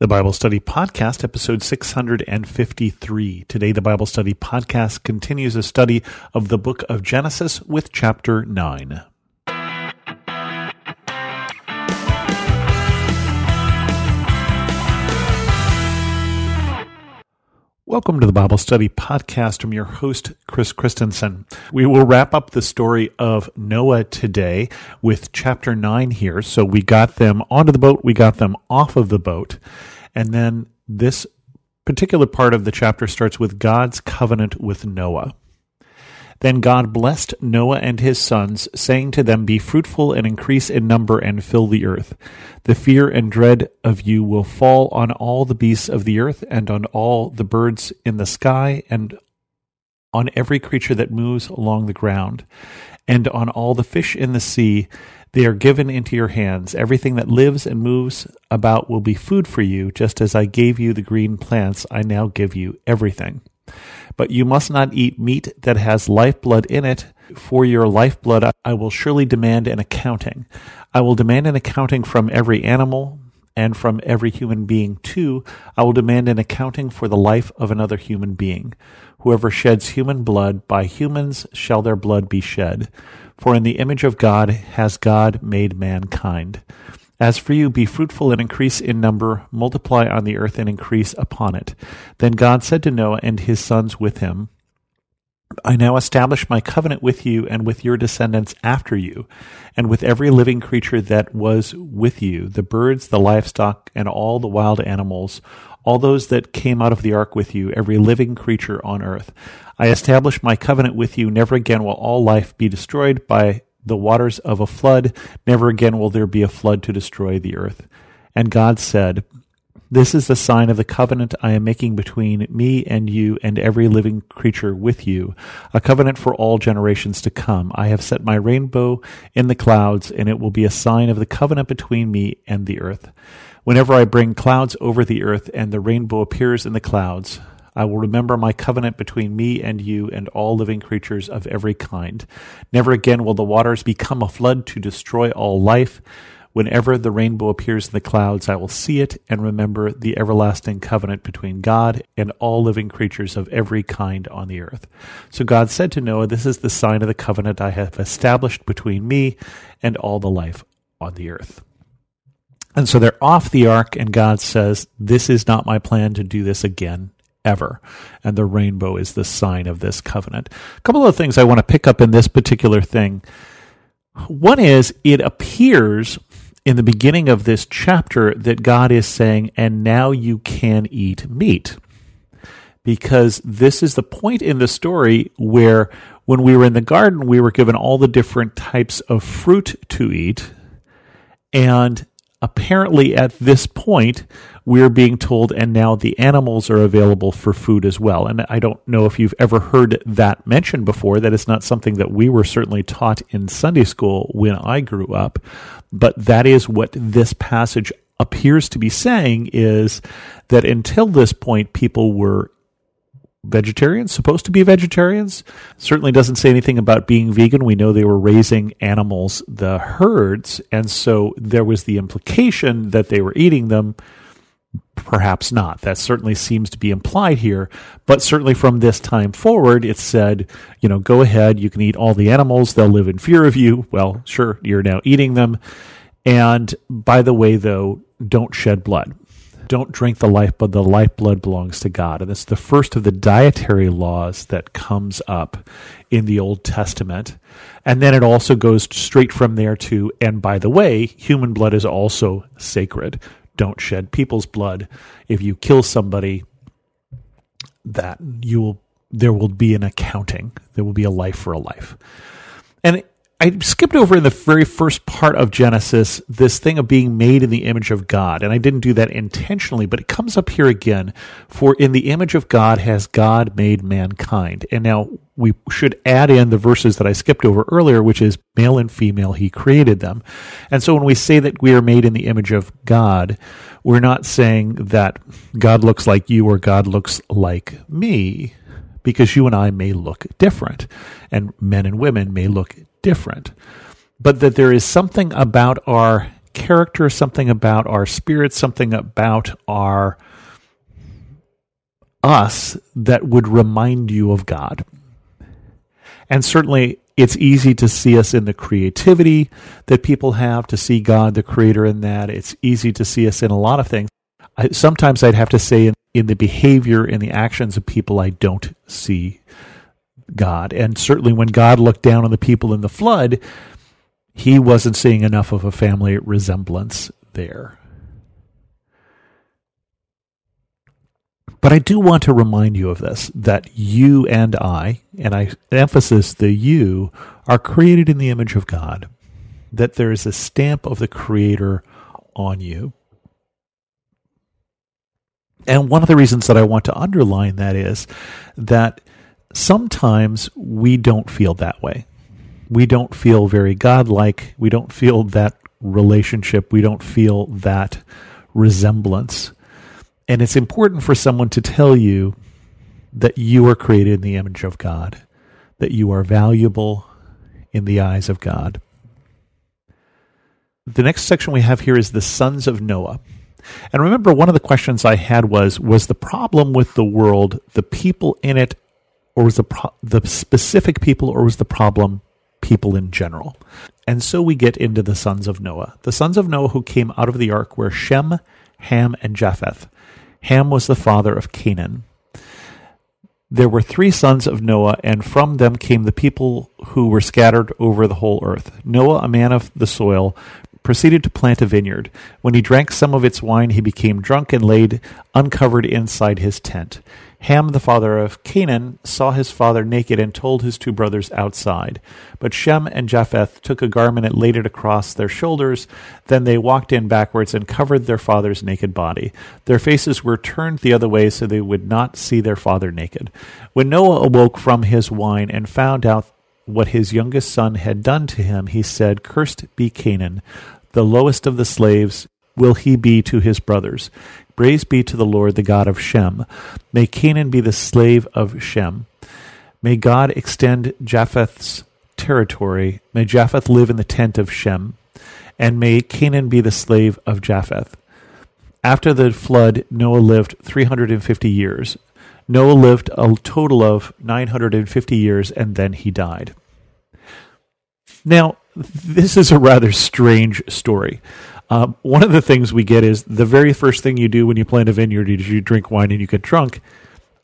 The Bible Study Podcast, episode 653. Today, the Bible Study Podcast continues a study of the book of Genesis with chapter 9. Welcome to the Bible Study Podcast. I'm your host, Chris Christensen. We will wrap up the story of Noah today with chapter 9 here. So we got them onto the boat, we got them off of the boat. And then this particular part of the chapter starts with God's covenant with Noah. Then God blessed Noah and his sons, saying to them, Be fruitful and increase in number and fill the earth. The fear and dread of you will fall on all the beasts of the earth and on all the birds in the sky and on every creature that moves along the ground and on all the fish in the sea. They are given into your hands. Everything that lives and moves about will be food for you, just as I gave you the green plants, I now give you everything. But you must not eat meat that has lifeblood in it. For your lifeblood, I will surely demand an accounting. I will demand an accounting from every animal and from every human being too. I will demand an accounting for the life of another human being. Whoever sheds human blood, by humans shall their blood be shed. For in the image of God has God made mankind. As for you, be fruitful and increase in number, multiply on the earth and increase upon it. Then God said to Noah and his sons with him, I now establish my covenant with you and with your descendants after you, and with every living creature that was with you, the birds, the livestock, and all the wild animals, all those that came out of the ark with you, every living creature on earth. I establish my covenant with you. Never again will all life be destroyed by the waters of a flood. Never again will there be a flood to destroy the earth. And God said, This is the sign of the covenant I am making between me and you and every living creature with you, a covenant for all generations to come. I have set my rainbow in the clouds, and it will be a sign of the covenant between me and the earth. Whenever I bring clouds over the earth and the rainbow appears in the clouds, I will remember my covenant between me and you and all living creatures of every kind. Never again will the waters become a flood to destroy all life. Whenever the rainbow appears in the clouds, I will see it and remember the everlasting covenant between God and all living creatures of every kind on the earth. So God said to Noah, This is the sign of the covenant I have established between me and all the life on the earth. And so they're off the ark, and God says, This is not my plan to do this again ever. And the rainbow is the sign of this covenant. A couple of things I want to pick up in this particular thing. One is it appears in the beginning of this chapter that God is saying, and now you can eat meat. Because this is the point in the story where when we were in the garden, we were given all the different types of fruit to eat. And apparently at this point, we're being told, and now the animals are available for food as well. And I don't know if you've ever heard that mentioned before. That is not something that we were certainly taught in Sunday school when I grew up. But that is what this passage appears to be saying is that until this point, people were vegetarians, supposed to be vegetarians. Certainly doesn't say anything about being vegan. We know they were raising animals, the herds, and so there was the implication that they were eating them. Perhaps not. That certainly seems to be implied here. But certainly from this time forward, it said, you know, go ahead, you can eat all the animals, they'll live in fear of you. Well, sure, you're now eating them. And by the way, though, don't shed blood don't drink the lifeblood. The lifeblood belongs to God. And it's the first of the dietary laws that comes up in the Old Testament. And then it also goes straight from there to, and by the way, human blood is also sacred. Don't shed people's blood. If you kill somebody, that you will, there will be an accounting. There will be a life for a life. And I skipped over in the very first part of Genesis this thing of being made in the image of God, and I didn't do that intentionally, but it comes up here again. For in the image of God has God made mankind. And now we should add in the verses that I skipped over earlier, which is male and female, he created them. And so when we say that we are made in the image of God, we're not saying that God looks like you or God looks like me because you and I may look different, and men and women may look different, but that there is something about our character, something about our spirit, something about our us that would remind you of God. And certainly it's easy to see us in the creativity that people have, to see God, the creator, in that. It's easy to see us in a lot of things. I, sometimes I'd have to say in, in the behavior and the actions of people, I don't see God. And certainly when God looked down on the people in the flood, he wasn't seeing enough of a family resemblance there. But I do want to remind you of this that you and I, and I emphasis the you, are created in the image of God, that there is a stamp of the Creator on you. And one of the reasons that I want to underline that is that sometimes we don't feel that way. We don't feel very godlike. We don't feel that relationship. We don't feel that resemblance. And it's important for someone to tell you that you are created in the image of God, that you are valuable in the eyes of God. The next section we have here is the sons of Noah. And remember, one of the questions I had was Was the problem with the world the people in it, or was the, pro- the specific people, or was the problem people in general? And so we get into the sons of Noah. The sons of Noah who came out of the ark were Shem, Ham, and Japheth. Ham was the father of Canaan. There were three sons of Noah, and from them came the people who were scattered over the whole earth. Noah, a man of the soil, proceeded to plant a vineyard. When he drank some of its wine, he became drunk and laid uncovered inside his tent. Ham, the father of Canaan, saw his father naked and told his two brothers outside. But Shem and Japheth took a garment and laid it across their shoulders. Then they walked in backwards and covered their father's naked body. Their faces were turned the other way so they would not see their father naked. When Noah awoke from his wine and found out what his youngest son had done to him, he said, Cursed be Canaan, the lowest of the slaves will he be to his brothers. Praise be to the Lord, the God of Shem. May Canaan be the slave of Shem. May God extend Japheth's territory. May Japheth live in the tent of Shem. And may Canaan be the slave of Japheth. After the flood, Noah lived 350 years. Noah lived a total of 950 years and then he died. Now, this is a rather strange story. Uh, one of the things we get is the very first thing you do when you plant a vineyard is you drink wine and you get drunk.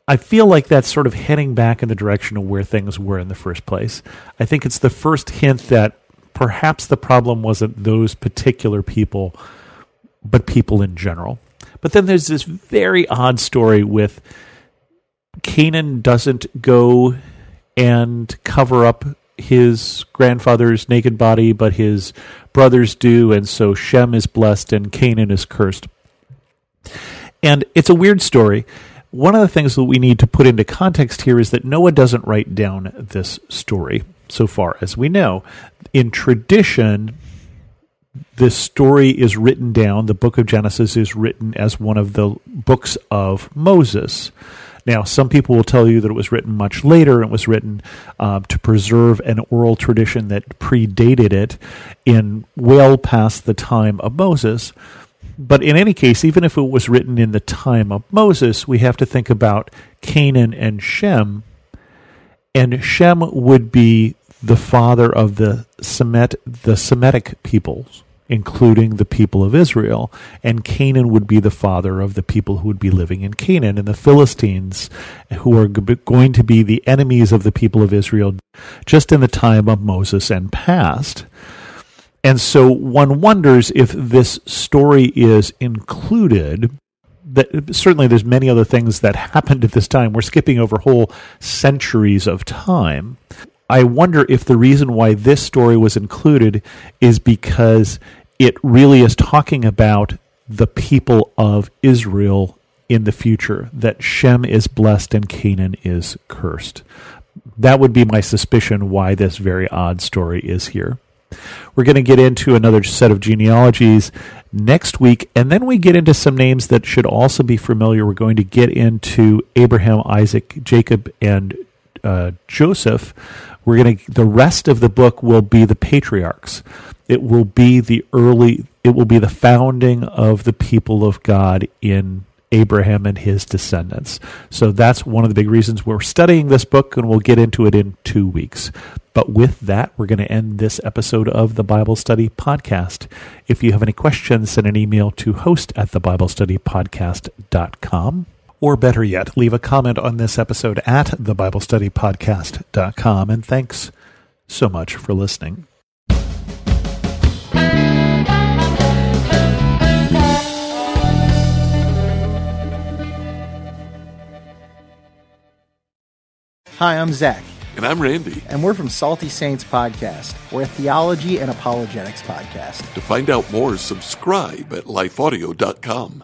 I feel like that's sort of heading back in the direction of where things were in the first place. I think it's the first hint that perhaps the problem wasn't those particular people, but people in general. But then there's this very odd story with Canaan doesn't go and cover up his grandfather's naked body, but his brothers do, and so Shem is blessed and Canaan is cursed. And it's a weird story. One of the things that we need to put into context here is that Noah doesn't write down this story, so far as we know. In tradition, this story is written down, the book of Genesis is written as one of the books of Moses. Now, some people will tell you that it was written much later. It was written uh, to preserve an oral tradition that predated it in well past the time of Moses. But in any case, even if it was written in the time of Moses, we have to think about Canaan and Shem. And Shem would be the father of the Semet, the Semitic peoples including the people of Israel. And Canaan would be the father of the people who would be living in Canaan. And the Philistines, who are going to be the enemies of the people of Israel just in the time of Moses and past. And so one wonders if this story is included. That certainly there's many other things that happened at this time. We're skipping over whole centuries of time. I wonder if the reason why this story was included is because it really is talking about the people of Israel in the future, that Shem is blessed and Canaan is cursed. That would be my suspicion why this very odd story is here. We're going to get into another set of genealogies next week, and then we get into some names that should also be familiar. We're going to get into Abraham, Isaac, Jacob, and uh, Joseph We're going to the rest of the book will be the patriarchs. It will be the early it will be the founding of the people of God in Abraham and his descendants. So that's one of the big reasons we're studying this book, and we'll get into it in two weeks. But with that, we're going to end this episode of the Bible Study Podcast. If you have any questions, send an email to host at thebiblestudypodcast.com. Or better yet, leave a comment on this episode at thebiblestudypodcast.com. And thanks so much for listening. Hi, I'm Zach, And I'm Randy. and we're from Salty Saints Podcast. We're a theology and apologetics podcast. To find out more, subscribe at lifeaudio.com.